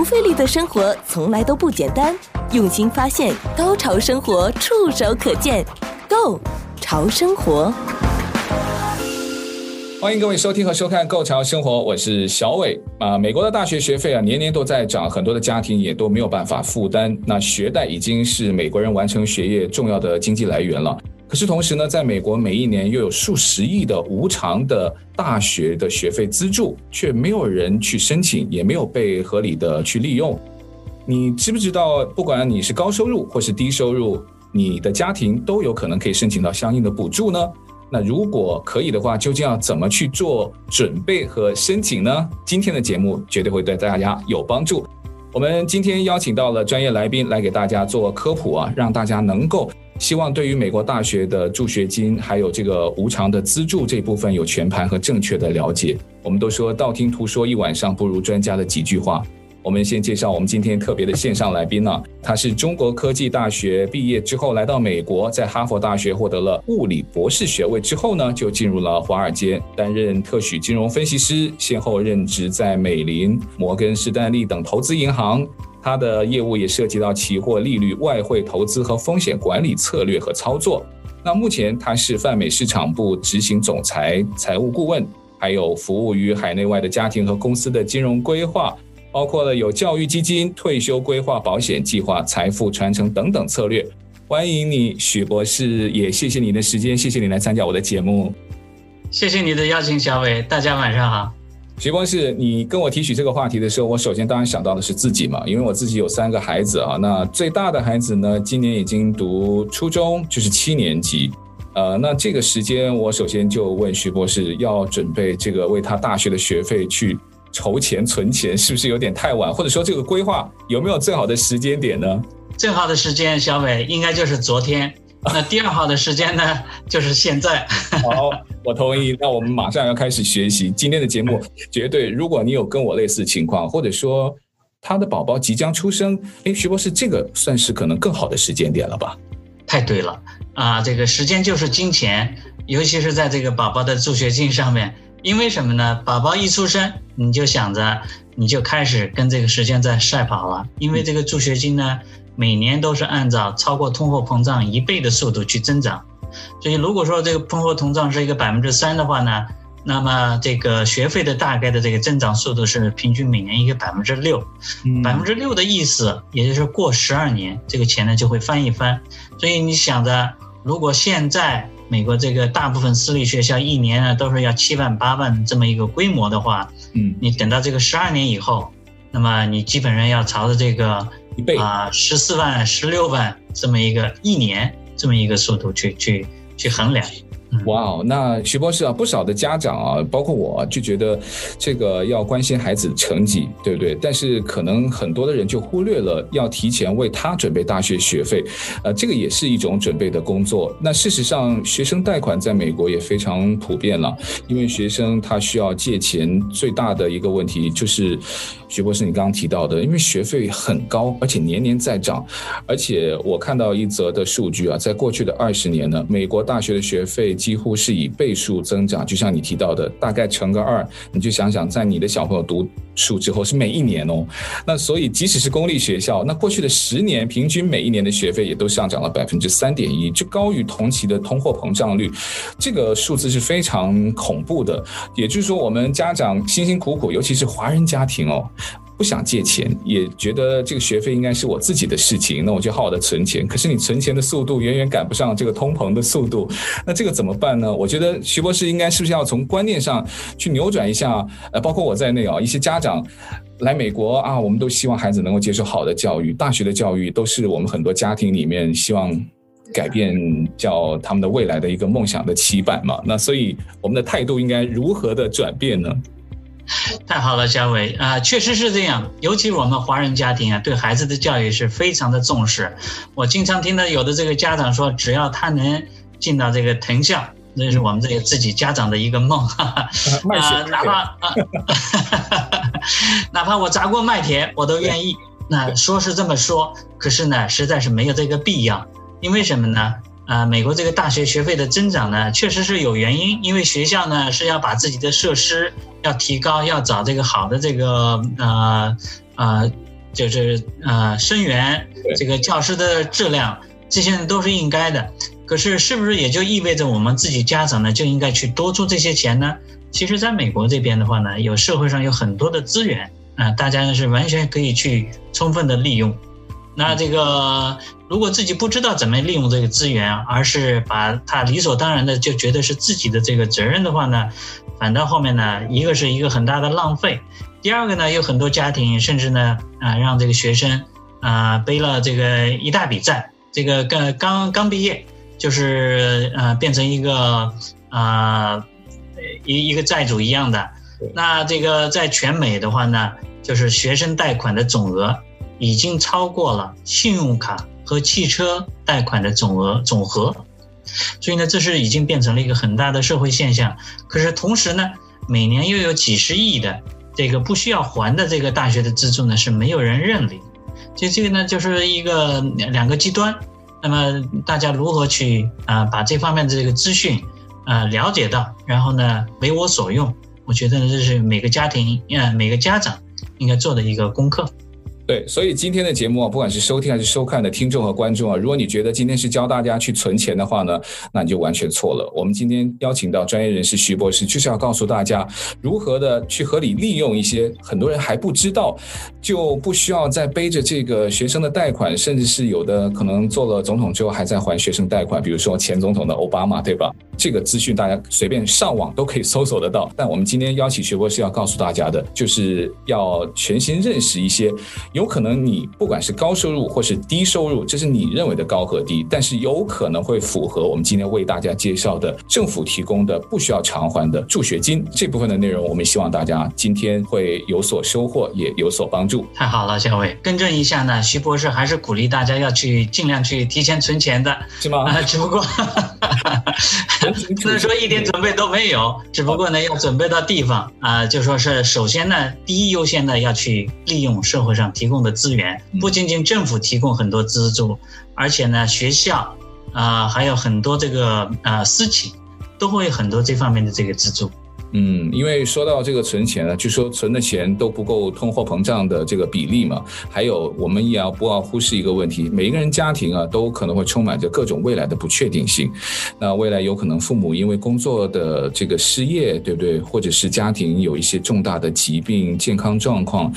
不费力的生活从来都不简单，用心发现，高潮生活触手可见 Go 潮生活。欢迎各位收听和收看《Go 潮生活》，我是小伟啊。美国的大学学费啊，年年都在涨，很多的家庭也都没有办法负担。那学贷已经是美国人完成学业重要的经济来源了。可是同时呢，在美国每一年又有数十亿的无偿的大学的学费资助，却没有人去申请，也没有被合理的去利用。你知不知道，不管你是高收入或是低收入，你的家庭都有可能可以申请到相应的补助呢？那如果可以的话，究竟要怎么去做准备和申请呢？今天的节目绝对会对大家有帮助。我们今天邀请到了专业来宾来给大家做科普啊，让大家能够希望对于美国大学的助学金还有这个无偿的资助这部分有全盘和正确的了解。我们都说道听途说一晚上不如专家的几句话。我们先介绍我们今天特别的线上来宾呢、啊，他是中国科技大学毕业之后来到美国，在哈佛大学获得了物理博士学位之后呢，就进入了华尔街担任特许金融分析师，先后任职在美林、摩根士丹利等投资银行。他的业务也涉及到期货、利率、外汇投资和风险管理策略和操作。那目前他是泛美市场部执行总裁、财务顾问，还有服务于海内外的家庭和公司的金融规划。包括了有教育基金、退休规划、保险计划、财富传承等等策略。欢迎你，许博士，也谢谢你的时间，谢谢你来参加我的节目。谢谢你的邀请，小伟，大家晚上好。徐博士，你跟我提起这个话题的时候，我首先当然想到的是自己嘛，因为我自己有三个孩子啊。那最大的孩子呢，今年已经读初中，就是七年级。呃，那这个时间，我首先就问徐博士，要准备这个为他大学的学费去。筹钱存钱是不是有点太晚？或者说这个规划有没有最好的时间点呢？最好的时间，小伟应该就是昨天。那第二号的时间呢，就是现在。好，我同意。那我们马上要开始学习今天的节目。绝对，如果你有跟我类似情况，或者说他的宝宝即将出生，诶，徐博士，这个算是可能更好的时间点了吧？太对了啊！这个时间就是金钱，尤其是在这个宝宝的助学金上面。因为什么呢？宝宝一出生，你就想着，你就开始跟这个时间在赛跑了。因为这个助学金呢，每年都是按照超过通货膨胀一倍的速度去增长。所以如果说这个通货膨胀是一个百分之三的话呢，那么这个学费的大概的这个增长速度是平均每年一个百分之六。百分之六的意思，也就是过十二年，这个钱呢就会翻一番。所以你想着，如果现在。美国这个大部分私立学校一年呢都是要七万八万这么一个规模的话，嗯，你等到这个十二年以后，那么你基本上要朝着这个一倍啊十四万、十六万这么一个一年这么一个速度去去去衡量。哇哦，那徐博士啊，不少的家长啊，包括我就觉得这个要关心孩子的成绩，对不对？但是可能很多的人就忽略了要提前为他准备大学学费，呃，这个也是一种准备的工作。那事实上，学生贷款在美国也非常普遍了，因为学生他需要借钱，最大的一个问题就是徐博士你刚刚提到的，因为学费很高，而且年年在涨，而且我看到一则的数据啊，在过去的二十年呢，美国大学的学费。几乎是以倍数增长，就像你提到的，大概乘个二，你就想想，在你的小朋友读书之后是每一年哦。那所以，即使是公立学校，那过去的十年平均每一年的学费也都上涨了百分之三点一，就高于同期的通货膨胀率。这个数字是非常恐怖的。也就是说，我们家长辛辛苦苦，尤其是华人家庭哦。不想借钱，也觉得这个学费应该是我自己的事情，那我就好好的存钱。可是你存钱的速度远远赶不上这个通膨的速度，那这个怎么办呢？我觉得徐博士应该是不是要从观念上去扭转一下？呃，包括我在内啊，一些家长来美国啊，我们都希望孩子能够接受好的教育，大学的教育都是我们很多家庭里面希望改变叫他们的未来的一个梦想的期盼嘛。那所以我们的态度应该如何的转变呢？太好了，小伟啊，确实是这样。尤其我们华人家庭啊，对孩子的教育是非常的重视。我经常听到有的这个家长说，只要他能进到这个藤校，那是我们这个自己家长的一个梦。啊，哪怕啊，哪怕我砸锅卖铁，我都愿意。那说是这么说，可是呢，实在是没有这个必要。因为什么呢？啊，美国这个大学学费的增长呢，确实是有原因，因为学校呢是要把自己的设施要提高，要找这个好的这个呃呃就是呃生源，这个教师的质量，这些呢都是应该的。可是是不是也就意味着我们自己家长呢就应该去多出这些钱呢？其实，在美国这边的话呢，有社会上有很多的资源啊、呃，大家呢是完全可以去充分的利用。那这个如果自己不知道怎么利用这个资源，而是把它理所当然的就觉得是自己的这个责任的话呢，反倒后面呢，一个是一个很大的浪费。第二个呢，有很多家庭甚至呢，啊，让这个学生啊背了这个一大笔债，这个刚刚刚毕业，就是呃变成一个啊一一个债主一样的。那这个在全美的话呢，就是学生贷款的总额已经超过了信用卡和汽车贷款的总额总和，所以呢，这是已经变成了一个很大的社会现象。可是同时呢，每年又有几十亿的。这个不需要还的这个大学的资助呢，是没有人认领，所以这个呢就是一个两个极端。那么大家如何去啊把这方面的这个资讯啊了解到，然后呢为我所用？我觉得呢这是每个家庭啊每个家长应该做的一个功课。对，所以今天的节目啊，不管是收听还是收看的听众和观众啊，如果你觉得今天是教大家去存钱的话呢，那你就完全错了。我们今天邀请到专业人士徐博士，就是要告诉大家如何的去合理利用一些很多人还不知道，就不需要再背着这个学生的贷款，甚至是有的可能做了总统之后还在还学生贷款，比如说前总统的奥巴马，对吧？这个资讯大家随便上网都可以搜索得到。但我们今天邀请徐博士要告诉大家的，就是要全新认识一些。有可能你不管是高收入或是低收入，这是你认为的高和低，但是有可能会符合我们今天为大家介绍的政府提供的不需要偿还的助学金这部分的内容。我们希望大家今天会有所收获，也有所帮助。太好了，小伟，更正一下呢，徐博士还是鼓励大家要去尽量去提前存钱的，是吗？啊，只不过 不能说一点准备都没有，只不过呢要准备到地方啊，就说是首先呢，第一优先呢要去利用社会上提供的资源，不仅仅政府提供很多资助，而且呢，学校啊、呃，还有很多这个啊、呃、私企，都会有很多这方面的这个资助。嗯，因为说到这个存钱呢，就说存的钱都不够通货膨胀的这个比例嘛。还有，我们也要不要忽视一个问题，每一个人家庭啊，都可能会充满着各种未来的不确定性。那未来有可能父母因为工作的这个失业，对不对？或者是家庭有一些重大的疾病、健康状况，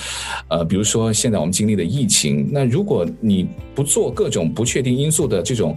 呃，比如说现在我们经历的疫情，那如果你不做各种不确定因素的这种。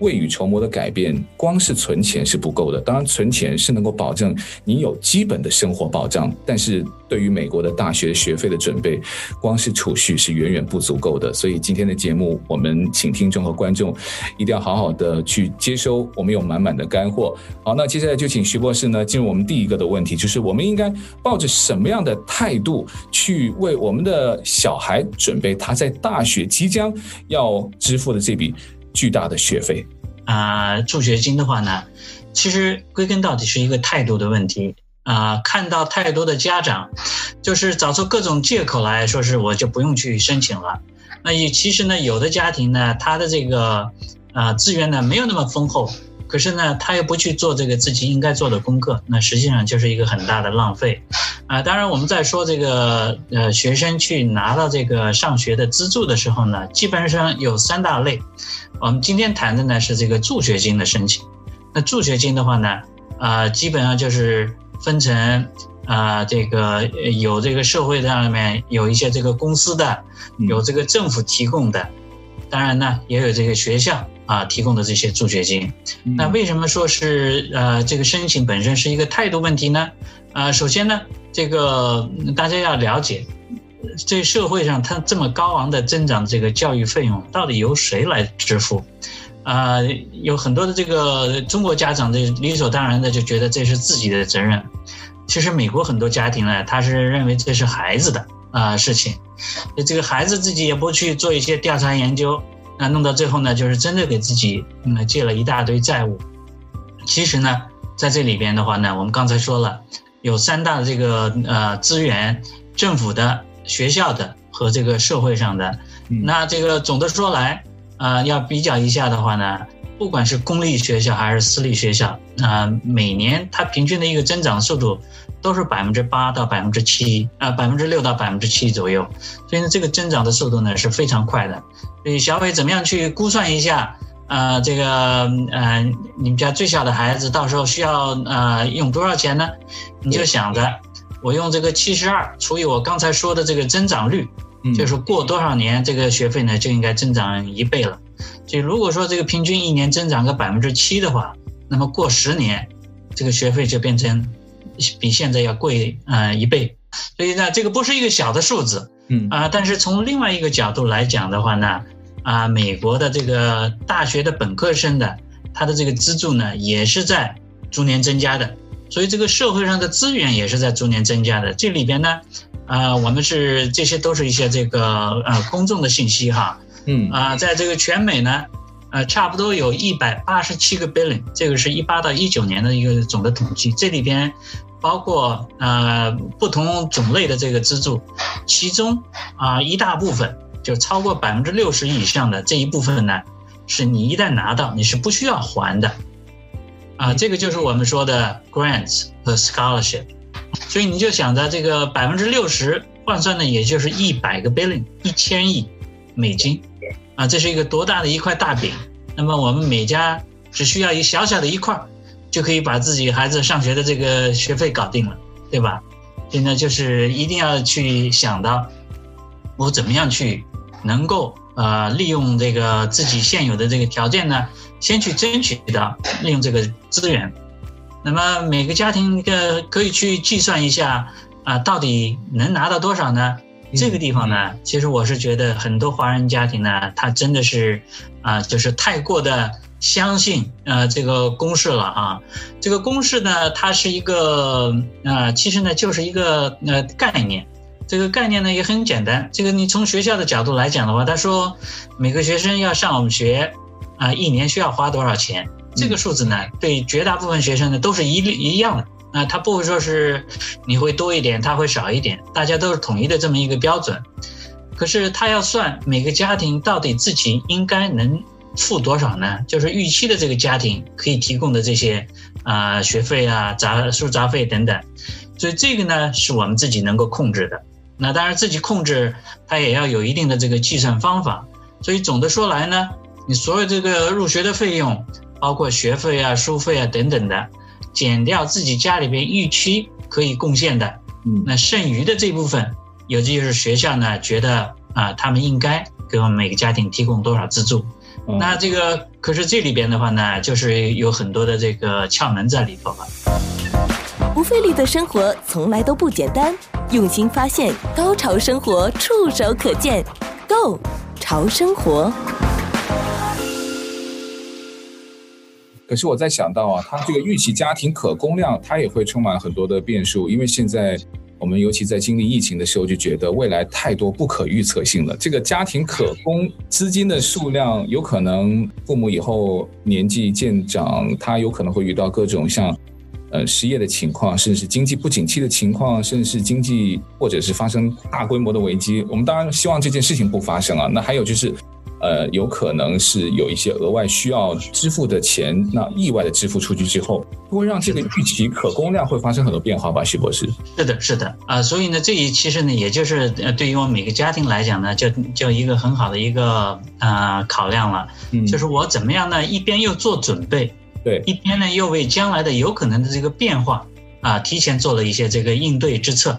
未雨绸缪的改变，光是存钱是不够的。当然，存钱是能够保证你有基本的生活保障，但是对于美国的大学学费的准备，光是储蓄是远远不足够的。所以今天的节目，我们请听众和观众一定要好好的去接收，我们有满满的干货。好，那接下来就请徐博士呢进入我们第一个的问题，就是我们应该抱着什么样的态度去为我们的小孩准备他在大学即将要支付的这笔。巨大的学费啊、助学金的话呢，其实归根到底是一个态度的问题啊、看到太多的家长，就是找出各种借口来说是我就不用去申请了。那也其实呢，有的家庭呢，他的这个啊、资源呢没有那么丰厚。可是呢，他又不去做这个自己应该做的功课，那实际上就是一个很大的浪费，啊，当然我们在说这个呃学生去拿到这个上学的资助的时候呢，基本上有三大类。我们今天谈的呢是这个助学金的申请。那助学金的话呢，啊，基本上就是分成啊这个有这个社会上面有一些这个公司的，有这个政府提供的，当然呢也有这个学校。啊，提供的这些助学金，那为什么说是呃这个申请本身是一个态度问题呢？啊，首先呢，这个大家要了解，这社会上它这么高昂的增长，这个教育费用到底由谁来支付？啊，有很多的这个中国家长，这理所当然的就觉得这是自己的责任。其实美国很多家庭呢，他是认为这是孩子的啊事情，这个孩子自己也不去做一些调查研究。那弄到最后呢，就是真的给自己嗯借了一大堆债务。其实呢，在这里边的话呢，我们刚才说了，有三大的这个呃资源：政府的、学校的和这个社会上的。那这个总的说来，啊、呃，要比较一下的话呢，不管是公立学校还是私立学校，啊、呃，每年它平均的一个增长速度。都是百分之八到百分之七啊，百分之六到百分之七左右，所以呢，这个增长的速度呢是非常快的。所以小伟怎么样去估算一下啊、呃？这个呃，你们家最小的孩子到时候需要呃用多少钱呢？你就想着我用这个七十二除以我刚才说的这个增长率，就是过多少年这个学费呢就应该增长一倍了。所以如果说这个平均一年增长个百分之七的话，那么过十年，这个学费就变成比现在要贵呃一倍。所以呢，这个不是一个小的数字，嗯啊，但是从另外一个角度来讲的话呢，啊，美国的这个大学的本科生的他的这个资助呢，也是在逐年增加的，所以这个社会上的资源也是在逐年增加的。这里边呢，啊，我们是这些都是一些这个呃公众的信息哈，嗯啊，在这个全美呢。呃，差不多有一百八十七个 billion，这个是一八到一九年的一个总的统计，这里边包括呃不同种类的这个资助，其中啊、一大部分就超过百分之六十以上的这一部分呢，是你一旦拿到你是不需要还的，啊、这个就是我们说的 grants 和 scholarship，所以你就想着这个百分之六十换算呢也就是一百个 billion，一千亿美金。啊，这是一个多大的一块大饼？那么我们每家只需要一小小的一块，就可以把自己孩子上学的这个学费搞定了，对吧？所以呢，就是一定要去想到，我怎么样去能够呃利用这个自己现有的这个条件呢，先去争取到利用这个资源。那么每个家庭的可以去计算一下啊，到底能拿到多少呢？这个地方呢，其实我是觉得很多华人家庭呢，他真的是啊，就是太过的相信呃这个公式了啊。这个公式呢，它是一个呃，其实呢就是一个呃概念。这个概念呢也很简单。这个你从学校的角度来讲的话，他说每个学生要上我们学啊，一年需要花多少钱？这个数字呢，对绝大部分学生呢都是一律一样的。那他不会说是你会多一点，他会少一点，大家都是统一的这么一个标准。可是他要算每个家庭到底自己应该能付多少呢？就是预期的这个家庭可以提供的这些啊、学费啊、杂书杂费等等。所以这个呢是我们自己能够控制的。那当然自己控制，它也要有一定的这个计算方法。所以总的说来呢，你所有这个入学的费用，包括学费啊、书费啊等等的。减掉自己家里边预期可以贡献的，嗯，那剩余的这部分，有的就是学校呢觉得啊、呃，他们应该给我们每个家庭提供多少资助。嗯、那这个可是这里边的话呢，就是有很多的这个窍门在里头了。不费力的生活从来都不简单，用心发现，高潮生活触手可见，Go 潮生活。可是我在想到啊，他这个预期家庭可供量，它也会充满很多的变数，因为现在我们尤其在经历疫情的时候，就觉得未来太多不可预测性了。这个家庭可供资金的数量，有可能父母以后年纪渐长，他有可能会遇到各种像呃失业的情况，甚至是经济不景气的情况，甚至是经济或者是发生大规模的危机。我们当然希望这件事情不发生啊。那还有就是。呃，有可能是有一些额外需要支付的钱，那意外的支付出去之后，会让这个预期可供量会发生很多变化吧？徐博士。是的，是的，啊、呃，所以呢，这一其实呢，也就是呃，对于我们每个家庭来讲呢，就就一个很好的一个呃考量了，嗯，就是我怎么样呢？一边又做准备，对，一边呢又为将来的有可能的这个变化啊、呃，提前做了一些这个应对之策，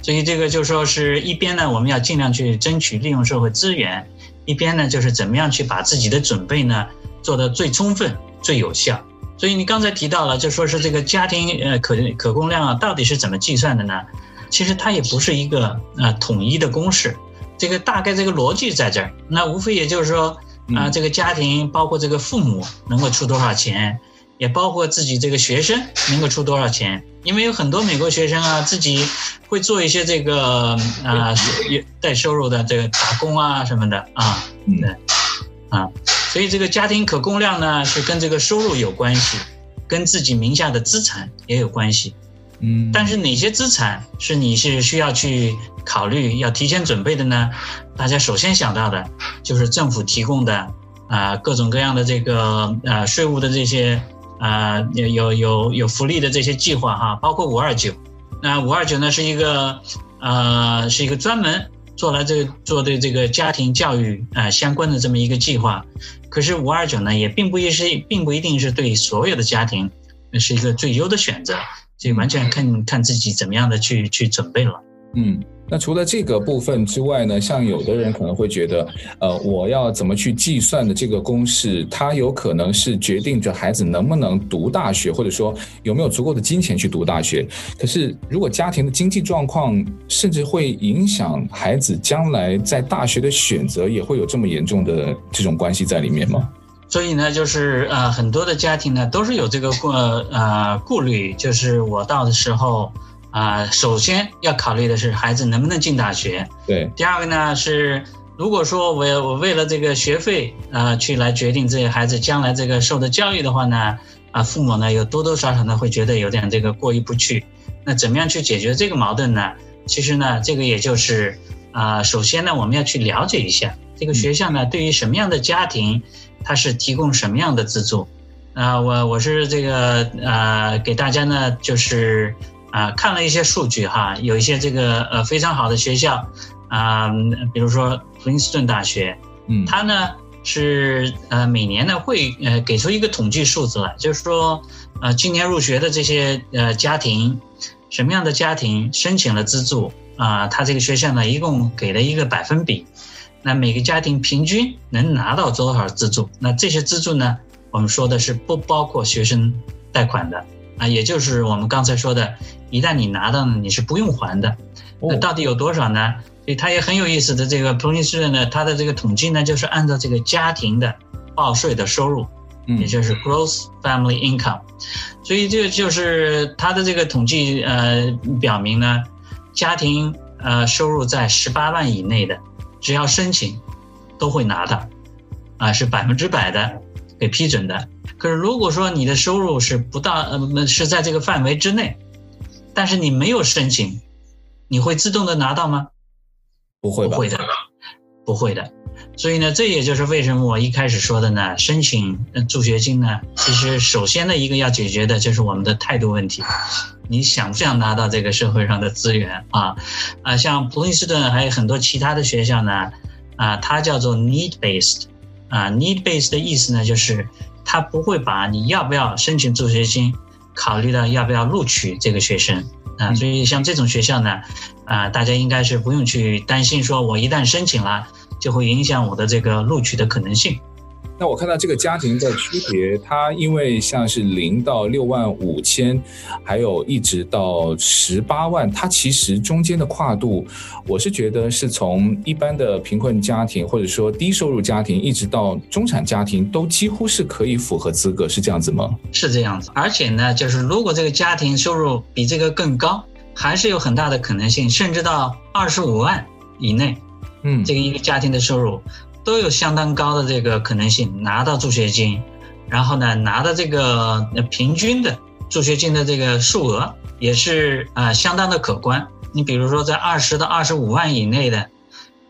所以这个就说是一边呢，我们要尽量去争取利用社会资源。一边呢，就是怎么样去把自己的准备呢做得最充分、最有效。所以你刚才提到了，就说是这个家庭呃可可供量啊，到底是怎么计算的呢？其实它也不是一个呃统一的公式，这个大概这个逻辑在这儿。那无非也就是说啊，这个家庭包括这个父母能够出多少钱。也包括自己这个学生能够出多少钱，因为有很多美国学生啊，自己会做一些这个啊有带收入的这个打工啊什么的啊，对，啊，所以这个家庭可供量呢是跟这个收入有关系，跟自己名下的资产也有关系，嗯，但是哪些资产是你是需要去考虑要提前准备的呢？大家首先想到的就是政府提供的啊各种各样的这个啊税务的这些。啊、有有有有福利的这些计划哈，包括五二九，那五二九呢是一个呃是一个专门做来这个做对这个家庭教育啊、呃、相关的这么一个计划。可是五二九呢也并不一是并不一定是对所有的家庭是一个最优的选择，所以完全看看自己怎么样的去去准备了。嗯。那除了这个部分之外呢，像有的人可能会觉得，呃，我要怎么去计算的这个公式，它有可能是决定着孩子能不能读大学，或者说有没有足够的金钱去读大学。可是，如果家庭的经济状况甚至会影响孩子将来在大学的选择，也会有这么严重的这种关系在里面吗？所以呢，就是呃，很多的家庭呢都是有这个顾呃顾虑，就是我到的时候。啊、呃，首先要考虑的是孩子能不能进大学。对。第二个呢是，如果说我我为了这个学费啊、呃、去来决定这些孩子将来这个受的教育的话呢，啊、呃，父母呢有多多少少呢会觉得有点这个过意不去。那怎么样去解决这个矛盾呢？其实呢，这个也就是啊、呃，首先呢我们要去了解一下这个学校呢对于什么样的家庭，它是提供什么样的资助。啊、呃，我我是这个呃给大家呢就是。啊，看了一些数据哈，有一些这个呃非常好的学校，啊，比如说普林斯顿大学，嗯，它呢是呃每年呢会呃给出一个统计数字来，就是说呃今年入学的这些呃家庭，什么样的家庭申请了资助啊，它这个学校呢一共给了一个百分比，那每个家庭平均能拿到多少资助？那这些资助呢，我们说的是不包括学生贷款的。啊，也就是我们刚才说的，一旦你拿到了，你是不用还的。那到底有多少呢？所以它也很有意思的这个普林斯顿呢，它的这个统计呢，就是按照这个家庭的报税的收入，也就是 gross family income。所以这就是它的这个统计呃表明呢，家庭呃收入在十八万以内的，只要申请都会拿到，啊，是百分之百的给批准的。可是，如果说你的收入是不到呃，是在这个范围之内，但是你没有申请，你会自动的拿到吗？不会吧？不会的，不会的。所以呢，这也就是为什么我一开始说的呢，申请助学金呢，其实首先的一个要解决的就是我们的态度问题。你想不想拿到这个社会上的资源啊？啊，像普林斯顿还有很多其他的学校呢，啊，它叫做 need based，啊，need based 的意思呢就是。它不会把你要不要申请助学金考虑到要不要录取这个学生啊，所以像这种学校呢，啊，大家应该是不用去担心，说我一旦申请了，就会影响我的这个录取的可能性。那我看到这个家庭的区别，它因为像是零到六万五千，还有一直到十八万，它其实中间的跨度，我是觉得是从一般的贫困家庭或者说低收入家庭，一直到中产家庭，都几乎是可以符合资格，是这样子吗？是这样子，而且呢，就是如果这个家庭收入比这个更高，还是有很大的可能性，甚至到二十五万以内，嗯，这个一个家庭的收入。都有相当高的这个可能性拿到助学金，然后呢，拿到这个平均的助学金的这个数额也是啊相当的可观。你比如说在二十到二十五万以内的，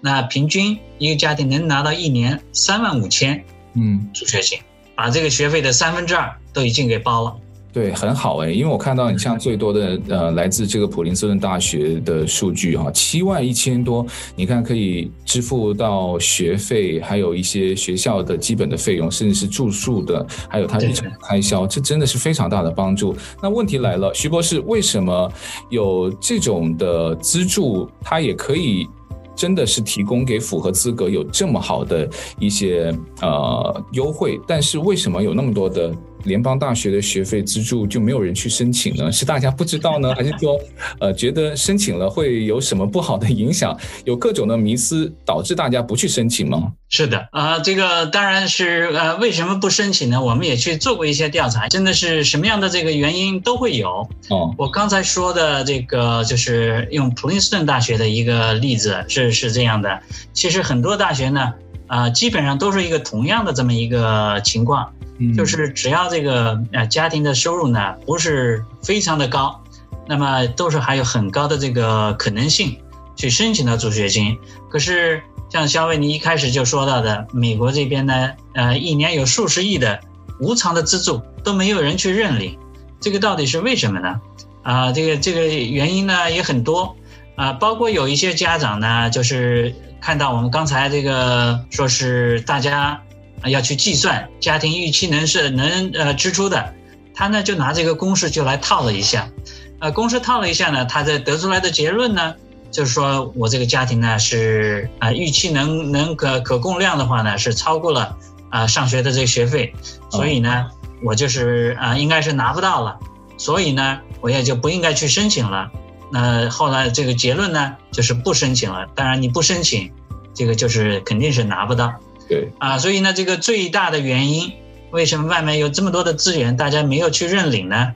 那平均一个家庭能拿到一年三万五千，嗯，助学金，把这个学费的三分之二都已经给包了。对，很好哎，因为我看到你像最多的呃，来自这个普林斯顿大学的数据哈，七万一千多，你看可以支付到学费，还有一些学校的基本的费用，甚至是住宿的，还有他日常开销，这真的是非常大的帮助。那问题来了，徐博士，为什么有这种的资助，他也可以真的是提供给符合资格有这么好的一些呃优惠，但是为什么有那么多的？联邦大学的学费资助就没有人去申请呢？是大家不知道呢，还是说，呃，觉得申请了会有什么不好的影响？有各种的迷思导致大家不去申请吗？是的，啊、呃，这个当然是，呃，为什么不申请呢？我们也去做过一些调查，真的是什么样的这个原因都会有。哦，我刚才说的这个就是用普林斯顿大学的一个例子是是这样的，其实很多大学呢，啊、呃，基本上都是一个同样的这么一个情况。就是只要这个呃家庭的收入呢不是非常的高，那么都是还有很高的这个可能性去申请到助学金。可是像肖伟你一开始就说到的，美国这边呢，呃一年有数十亿的无偿的资助都没有人去认领，这个到底是为什么呢？啊，这个这个原因呢也很多啊，包括有一些家长呢，就是看到我们刚才这个说是大家要去计算家庭预期能是能呃支出的，他呢就拿这个公式就来套了一下，呃，公式套了一下呢，他的得出来的结论呢，就是说我这个家庭呢是啊预期能能可可供量的话呢是超过了啊上学的这个学费，所以呢我就是啊应该是拿不到了。所以呢，我也就不应该去申请了。那后来这个结论呢，就是不申请了。当然，你不申请，这个就是肯定是拿不到。对啊，所以呢，这个最大的原因，为什么外面有这么多的资源，大家没有去认领呢？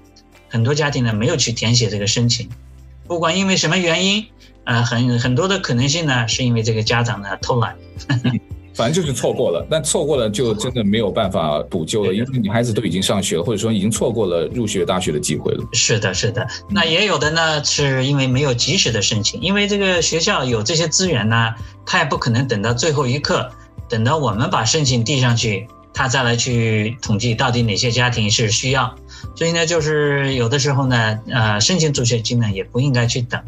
很多家庭呢，没有去填写这个申请，不管因为什么原因，呃，很很多的可能性呢，是因为这个家长呢偷懒。反正就是错过了，但错过了就真的没有办法补救了，因为女孩子都已经上学了，或者说已经错过了入学大学的机会了。是的，是的。那也有的呢，是因为没有及时的申请，因为这个学校有这些资源呢，他也不可能等到最后一刻，等到我们把申请递上去，他再来去统计到底哪些家庭是需要。所以呢，就是有的时候呢，呃，申请助学金呢，也不应该去等。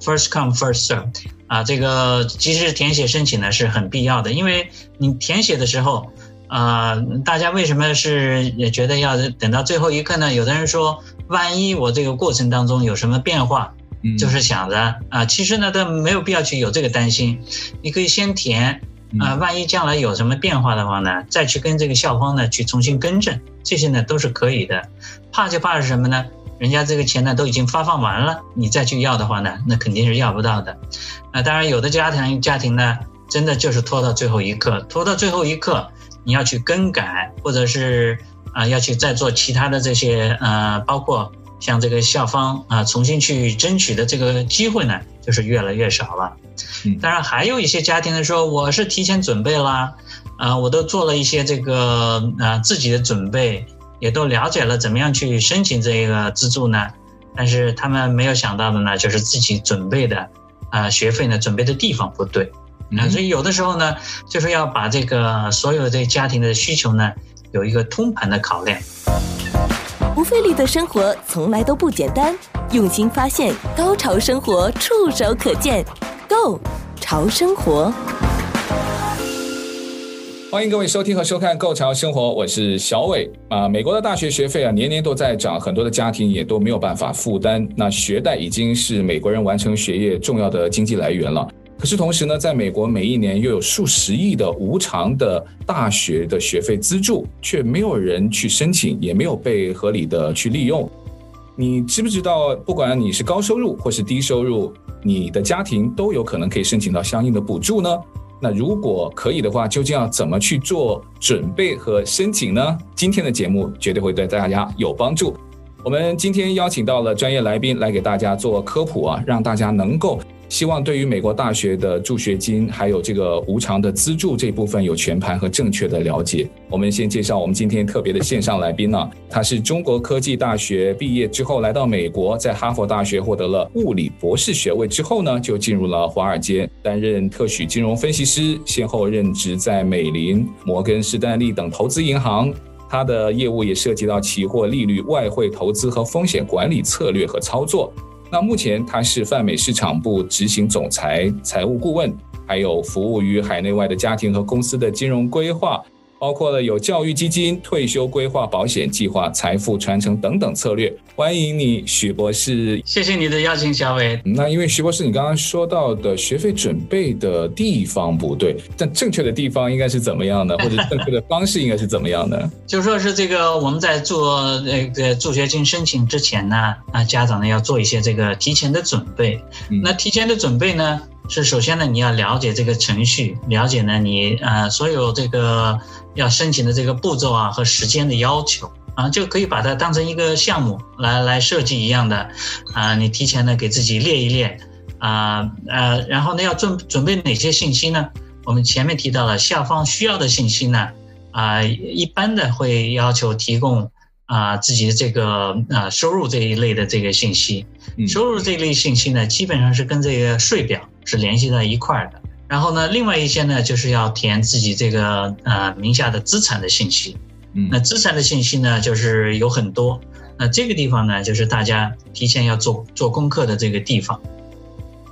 First come, first serve，啊，这个及时填写申请呢是很必要的，因为你填写的时候，啊，大家为什么是也觉得要等到最后一刻呢？有的人说，万一我这个过程当中有什么变化，就是想着啊，其实呢，都没有必要去有这个担心，你可以先填，啊，万一将来有什么变化的话呢，再去跟这个校方呢去重新更正，这些呢都是可以的。怕就怕是什么呢？人家这个钱呢都已经发放完了，你再去要的话呢，那肯定是要不到的。那当然，有的家庭家庭呢，真的就是拖到最后一刻，拖到最后一刻，你要去更改，或者是啊要去再做其他的这些呃，包括像这个校方啊重新去争取的这个机会呢，就是越来越少了。当然，还有一些家庭呢说，我是提前准备啦，啊，我都做了一些这个啊自己的准备。也都了解了怎么样去申请这个资助呢？但是他们没有想到的呢，就是自己准备的啊学费呢，准备的地方不对啊，所以有的时候呢，就是要把这个所有的家庭的需求呢，有一个通盘的考量。不费力的生活从来都不简单，用心发现，高潮生活触手可见，Go 潮生活。欢迎各位收听和收看《Go 潮生活》，我是小伟啊。美国的大学学费啊，年年都在涨，很多的家庭也都没有办法负担。那学贷已经是美国人完成学业重要的经济来源了。可是同时呢，在美国每一年又有数十亿的无偿的大学的学费资助，却没有人去申请，也没有被合理的去利用。你知不知道，不管你是高收入或是低收入，你的家庭都有可能可以申请到相应的补助呢？那如果可以的话，究竟要怎么去做准备和申请呢？今天的节目绝对会对大家有帮助。我们今天邀请到了专业来宾来给大家做科普啊，让大家能够。希望对于美国大学的助学金，还有这个无偿的资助这部分有全盘和正确的了解。我们先介绍我们今天特别的线上来宾呢、他是中国科技大学毕业之后来到美国，在哈佛大学获得了物理博士学位之后呢，就进入了华尔街担任特许金融分析师，先后任职在美林、摩根士丹利等投资银行。他的业务也涉及到期货、利率、外汇投资和风险管理策略和操作。那目前他是泛美市场部执行总裁、财务顾问，还有服务于海内外的家庭和公司的金融规划。包括了有教育基金、退休规划、保险计划、财富传承等等策略。欢迎你，许博士。谢谢你的邀请，小伟。那因为许博士，你刚刚说到的学费准备的地方不对，但正确的地方应该是怎么样的？或者正确的方式应该是怎么样的？就说是这个，我们在做那个助学金申请之前呢，啊，家长呢要做一些这个提前的准备。嗯、那提前的准备呢，是首先呢你要了解这个程序，了解呢你呃所有这个。要申请的这个步骤啊和时间的要求啊，就可以把它当成一个项目来来设计一样的啊，你提前呢给自己列一列啊呃，然后呢要准准备哪些信息呢？我们前面提到了校方需要的信息呢啊，一般的会要求提供啊自己的这个啊收入这一类的这个信息，收入这一类信息呢基本上是跟这个税表是联系在一块的。然后呢，另外一些呢，就是要填自己这个呃名下的资产的信息。嗯，那资产的信息呢，就是有很多。那这个地方呢，就是大家提前要做做功课的这个地方。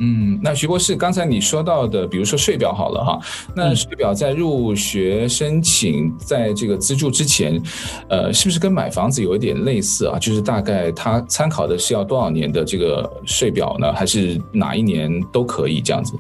嗯，那徐博士，刚才你说到的，比如说税表好了哈，那税表在入学申请在这个资助之前，呃，是不是跟买房子有一点类似啊？就是大概他参考的是要多少年的这个税表呢？还是哪一年都可以这样子？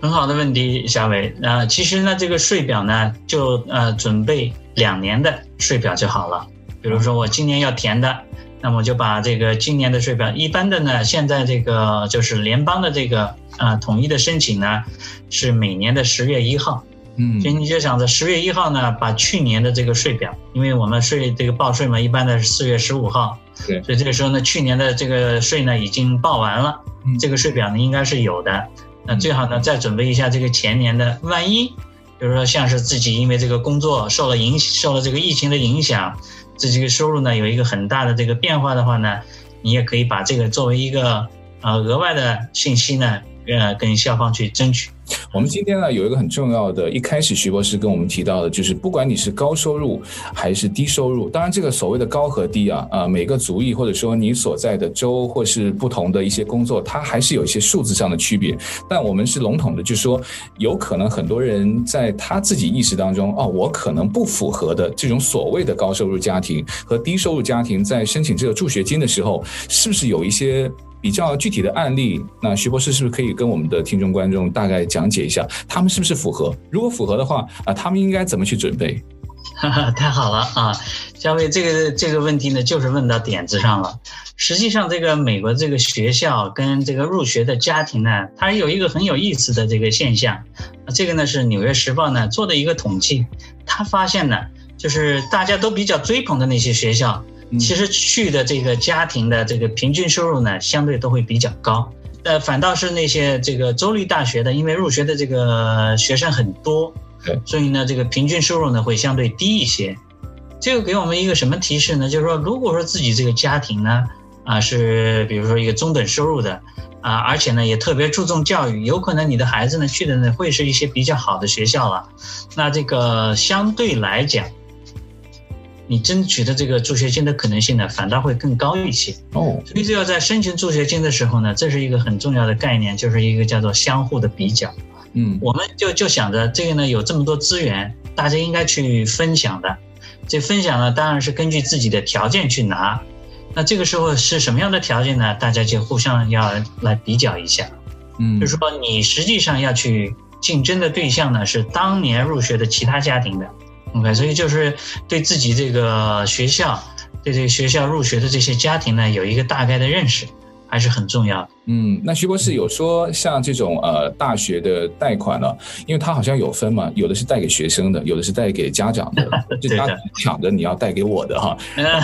很好的问题，小伟。呃，其实呢，这个税表呢，就呃准备两年的税表就好了。比如说我今年要填的。那么就把这个今年的税表，一般的呢，现在这个就是联邦的这个啊统一的申请呢，是每年的十月一号，嗯，所以你就想着十月一号呢，把去年的这个税表，因为我们税这个报税嘛，一般的是四月十五号，对，所以这个时候呢，去年的这个税呢已经报完了，这个税表呢应该是有的，那最好呢再准备一下这个前年的，万一，比如说像是自己因为这个工作受了影受了这个疫情的影响。这几个收入呢有一个很大的这个变化的话呢，你也可以把这个作为一个呃额外的信息呢，呃跟校方去争取。我们今天呢有一个很重要的，一开始徐博士跟我们提到的，就是不管你是高收入还是低收入，当然这个所谓的高和低啊，啊每个族裔或者说你所在的州或是不同的一些工作，它还是有一些数字上的区别。但我们是笼统的，就是说有可能很多人在他自己意识当中，哦，我可能不符合的这种所谓的高收入家庭和低收入家庭，在申请这个助学金的时候，是不是有一些？比较具体的案例，那徐博士是不是可以跟我们的听众观众大概讲解一下，他们是不是符合？如果符合的话，啊，他们应该怎么去准备？哈哈，太好了啊！小伟，这个这个问题呢，就是问到点子上了。实际上，这个美国这个学校跟这个入学的家庭呢，它有一个很有意思的这个现象。这个呢是《纽约时报》呢做的一个统计，他发现呢，就是大家都比较追捧的那些学校。其实去的这个家庭的这个平均收入呢，相对都会比较高。呃，反倒是那些这个州立大学的，因为入学的这个学生很多，对，所以呢，这个平均收入呢会相对低一些。这个给我们一个什么提示呢？就是说，如果说自己这个家庭呢，啊是比如说一个中等收入的，啊，而且呢也特别注重教育，有可能你的孩子呢去的呢会是一些比较好的学校了。那这个相对来讲。你争取的这个助学金的可能性呢，反倒会更高一些哦。所以，只要在申请助学金的时候呢，这是一个很重要的概念，就是一个叫做相互的比较。嗯，我们就就想着这个呢，有这么多资源，大家应该去分享的。这分享呢，当然是根据自己的条件去拿。那这个时候是什么样的条件呢？大家就互相要来比较一下。嗯，就是说你实际上要去竞争的对象呢，是当年入学的其他家庭的。OK，所以就是对自己这个学校，对这个学校入学的这些家庭呢，有一个大概的认识。还是很重要的。嗯，那徐博士有说，像这种呃大学的贷款呢，因为它好像有分嘛，有的是贷给学生的，有的是贷给家长的，就他抢着你要贷给我的哈。那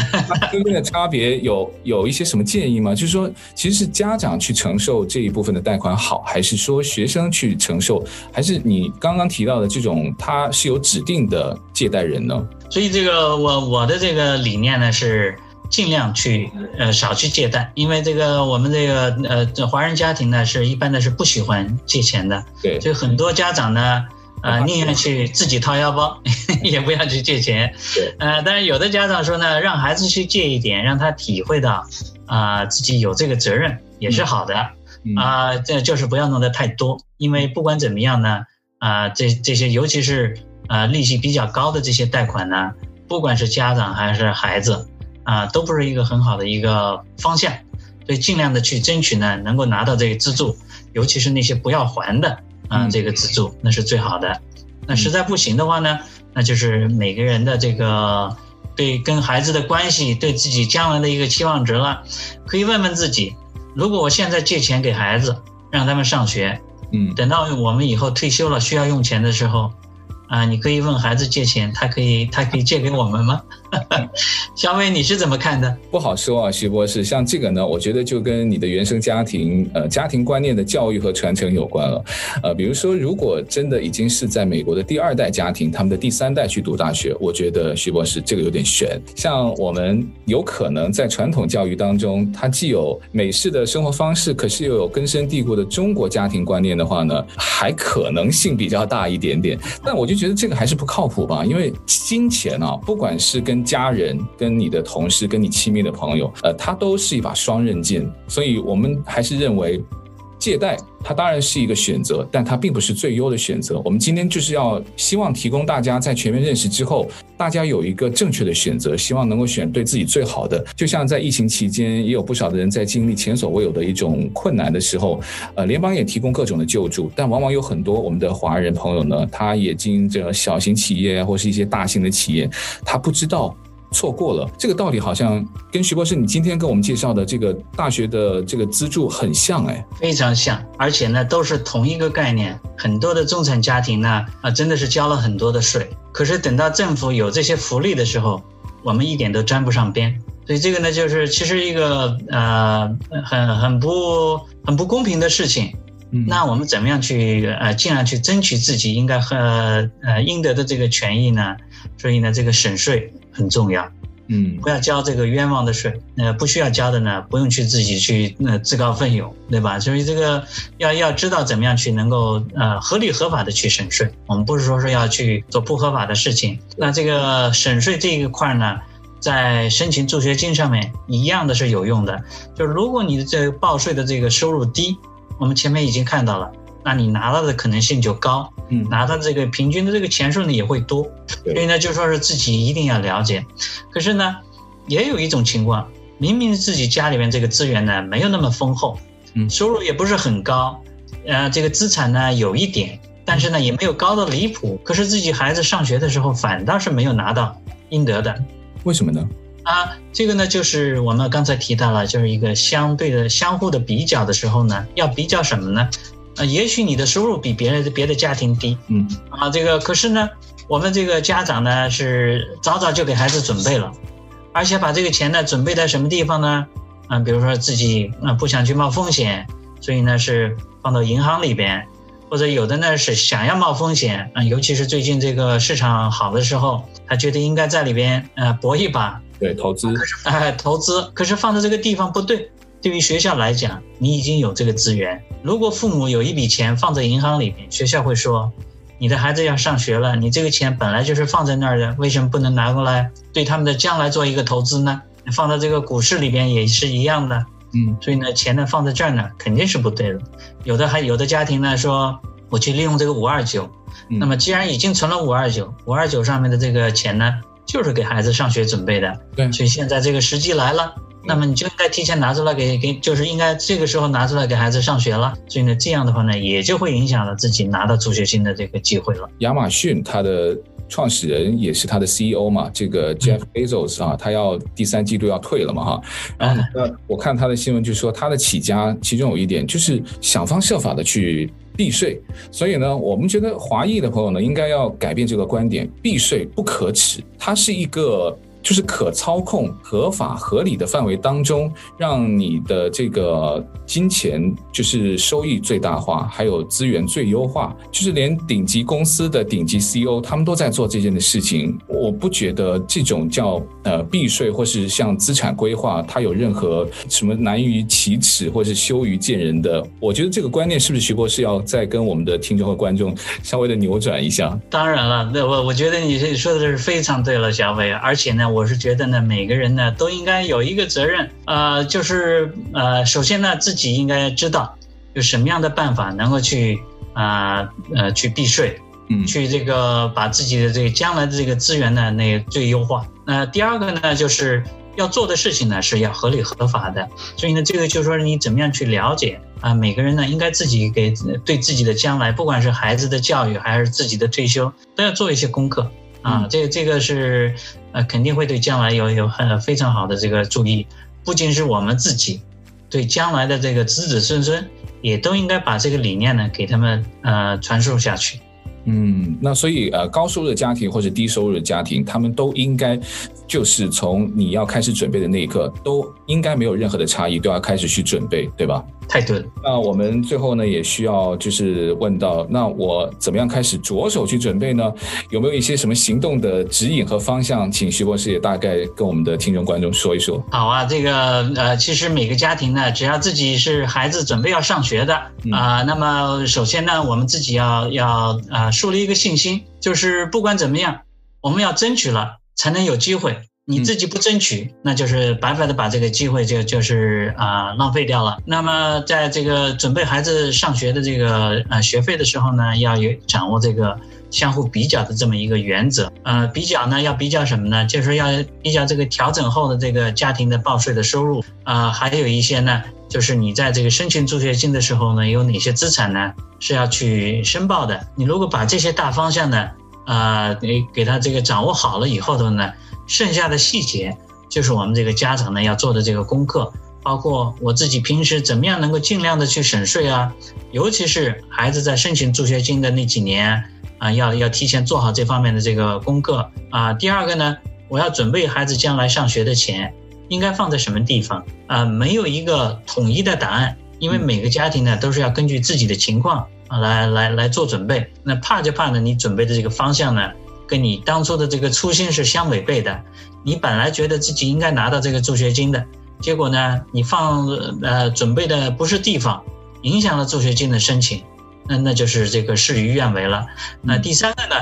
中间的差别有有一些什么建议吗？就是说，其实是家长去承受这一部分的贷款好，还是说学生去承受，还是你刚刚提到的这种，他是有指定的借贷人呢？所以这个我我的这个理念呢是。尽量去呃少去借贷，因为这个我们这个呃这华人家庭呢是一般的是不喜欢借钱的，对，所以很多家长呢呃宁愿去自己掏腰包，也不要去借钱，对，呃但是有的家长说呢，让孩子去借一点，让他体会到啊、呃、自己有这个责任也是好的，啊、嗯。呃、这就是不要弄得太多，因为不管怎么样呢啊、呃、这这些尤其是啊、呃、利息比较高的这些贷款呢，不管是家长还是孩子。啊，都不是一个很好的一个方向，所以尽量的去争取呢，能够拿到这个资助，尤其是那些不要还的啊，这个资助那是最好的。那实在不行的话呢，那就是每个人的这个对跟孩子的关系，对自己将来的一个期望值了，可以问问自己，如果我现在借钱给孩子，让他们上学，嗯，等到我们以后退休了需要用钱的时候。啊，你可以问孩子借钱，他可以，他可以借给我们吗？小伟，你是怎么看的？不好说啊，徐博士。像这个呢，我觉得就跟你的原生家庭，呃，家庭观念的教育和传承有关了。呃，比如说，如果真的已经是在美国的第二代家庭，他们的第三代去读大学，我觉得徐博士这个有点悬。像我们有可能在传统教育当中，它既有美式的生活方式，可是又有根深蒂固的中国家庭观念的话呢，还可能性比较大一点点。但我就。觉得这个还是不靠谱吧？因为金钱啊，不管是跟家人、跟你的同事、跟你亲密的朋友，呃，它都是一把双刃剑，所以我们还是认为。借贷，它当然是一个选择，但它并不是最优的选择。我们今天就是要希望提供大家在全面认识之后，大家有一个正确的选择，希望能够选对自己最好的。就像在疫情期间，也有不少的人在经历前所未有的一种困难的时候，呃，联邦也提供各种的救助，但往往有很多我们的华人朋友呢，他也经营着小型企业或是一些大型的企业，他不知道。错过了这个道理，好像跟徐博士你今天跟我们介绍的这个大学的这个资助很像哎，非常像，而且呢都是同一个概念。很多的中产家庭呢啊真的是交了很多的税，可是等到政府有这些福利的时候，我们一点都沾不上边。所以这个呢就是其实一个呃很很不很不公平的事情。嗯，那我们怎么样去呃尽量去争取自己应该和呃应得的这个权益呢？所以呢这个省税。很重要，嗯，不要交这个冤枉的税，呃，不需要交的呢，不用去自己去呃自告奋勇，对吧？所以这个要要知道怎么样去能够呃合理合法的去省税。我们不是说是要去做不合法的事情。那这个省税这一块呢，在申请助学金上面一样的是有用的。就是如果你的这个报税的这个收入低，我们前面已经看到了。那你拿到的可能性就高，嗯，拿到这个平均的这个钱数呢也会多，所以呢就说是自己一定要了解。可是呢，也有一种情况，明明自己家里面这个资源呢没有那么丰厚，嗯，收入也不是很高，呃，这个资产呢有一点，但是呢也没有高的离谱，可是自己孩子上学的时候反倒是没有拿到应得的，为什么呢？啊，这个呢就是我们刚才提到了，就是一个相对的相互的比较的时候呢，要比较什么呢？啊，也许你的收入比别人的别的家庭低，嗯，啊，这个可是呢，我们这个家长呢是早早就给孩子准备了，而且把这个钱呢准备在什么地方呢？啊，比如说自己啊不想去冒风险，所以呢是放到银行里边，或者有的呢是想要冒风险啊，尤其是最近这个市场好的时候，他觉得应该在里边呃搏一把，对，投资，可是哎投资，可是放在这个地方不对。对于学校来讲，你已经有这个资源。如果父母有一笔钱放在银行里面，学校会说：“你的孩子要上学了，你这个钱本来就是放在那儿的，为什么不能拿过来对他们的将来做一个投资呢？放到这个股市里边也是一样的。”嗯，所以呢，钱呢放在这儿呢，肯定是不对的。有的还有的家庭呢说：“我去利用这个五二九。”那么既然已经存了五二九，五二九上面的这个钱呢，就是给孩子上学准备的。对，所以现在这个时机来了。那么你就应该提前拿出来给给，就是应该这个时候拿出来给孩子上学了。所以呢，这样的话呢，也就会影响了自己拿到助学金的这个机会了。亚马逊它的创始人也是他的 CEO 嘛，这个 Jeff Bezos 啊，他要第三季度要退了嘛哈。然后呢，我看他的新闻就说他的起家其中有一点就是想方设法的去避税。所以呢，我们觉得华裔的朋友呢，应该要改变这个观点，避税不可耻，它是一个。就是可操控、合法、合理的范围当中，让你的这个金钱就是收益最大化，还有资源最优化。就是连顶级公司的顶级 CEO 他们都在做这件的事情。我不觉得这种叫呃避税或是像资产规划，它有任何什么难于启齿或是羞于见人的。我觉得这个观念是不是徐博士要再跟我们的听众和观众稍微的扭转一下？当然了，那我我觉得你说的是非常对了，小伟，而且呢，我。我是觉得呢，每个人呢都应该有一个责任，呃，就是呃，首先呢，自己应该知道有什么样的办法能够去啊呃，呃去避税，嗯，去这个把自己的这个将来的这个资源呢那最优化。那第二个呢，就是要做的事情呢是要合理合法的。所以呢，这个就是说你怎么样去了解啊，每个人呢应该自己给对自己的将来，不管是孩子的教育还是自己的退休，都要做一些功课。啊，这个这个是呃，肯定会对将来有有很非常好的这个注意，不仅是我们自己，对将来的这个子子孙孙，也都应该把这个理念呢给他们呃传授下去。嗯，那所以呃，高收入的家庭或者低收入的家庭，他们都应该就是从你要开始准备的那一刻，都应该没有任何的差异，都要开始去准备，对吧？太对了。那我们最后呢，也需要就是问到，那我怎么样开始着手去准备呢？有没有一些什么行动的指引和方向？请徐博士也大概跟我们的听众观众说一说。好啊，这个呃，其实每个家庭呢，只要自己是孩子准备要上学的啊、嗯呃，那么首先呢，我们自己要要啊、呃，树立一个信心，就是不管怎么样，我们要争取了，才能有机会。你自己不争取，那就是白白的把这个机会就就是啊、呃、浪费掉了。那么在这个准备孩子上学的这个呃学费的时候呢，要有掌握这个相互比较的这么一个原则。呃，比较呢要比较什么呢？就是要比较这个调整后的这个家庭的报税的收入啊、呃，还有一些呢，就是你在这个申请助学金的时候呢，有哪些资产呢是要去申报的？你如果把这些大方向呢，啊、呃，给给他这个掌握好了以后的呢。剩下的细节就是我们这个家长呢要做的这个功课，包括我自己平时怎么样能够尽量的去省税啊，尤其是孩子在申请助学金的那几年啊，要要提前做好这方面的这个功课啊。第二个呢，我要准备孩子将来上学的钱应该放在什么地方啊？没有一个统一的答案，因为每个家庭呢都是要根据自己的情况啊来来来做准备。那怕就怕呢，你准备的这个方向呢，跟你当初的这个初心是相违背的，你本来觉得自己应该拿到这个助学金的，结果呢，你放呃准备的不是地方，影响了助学金的申请，那那就是这个事与愿违了。那第三个呢，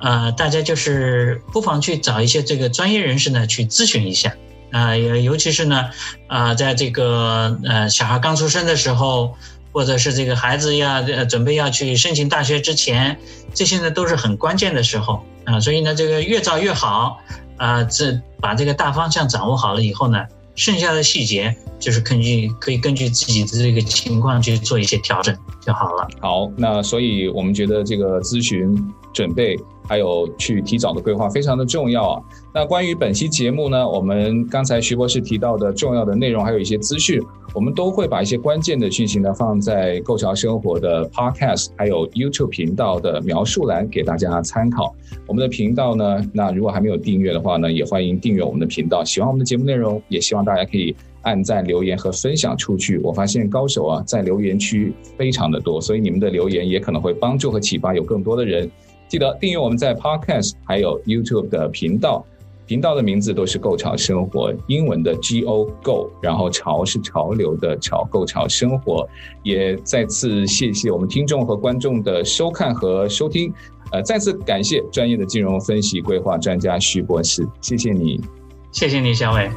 呃，大家就是不妨去找一些这个专业人士呢去咨询一下，啊、呃，尤其是呢，啊、呃，在这个呃小孩刚出生的时候。或者是这个孩子要呃准备要去申请大学之前，这些呢都是很关键的时候啊，所以呢这个越早越好啊，这把这个大方向掌握好了以后呢，剩下的细节就是根据可以根据自己的这个情况去做一些调整就好了。好，那所以我们觉得这个咨询准备。还有去提早的规划非常的重要啊。那关于本期节目呢，我们刚才徐博士提到的重要的内容，还有一些资讯，我们都会把一些关键的讯息呢放在构桥生活的 Podcast 还有 YouTube 频道的描述栏给大家参考。我们的频道呢，那如果还没有订阅的话呢，也欢迎订阅我们的频道。喜欢我们的节目内容，也希望大家可以按赞、留言和分享出去。我发现高手啊在留言区非常的多，所以你们的留言也可能会帮助和启发有更多的人。记得订阅我们在 Podcast 还有 YouTube 的频道，频道的名字都是“构潮生活”，英文的 G O Go，然后潮是潮流的潮，构潮生活。也再次谢谢我们听众和观众的收看和收听，呃，再次感谢专业的金融分析规划专家徐博士，谢谢你，谢谢你，小伟。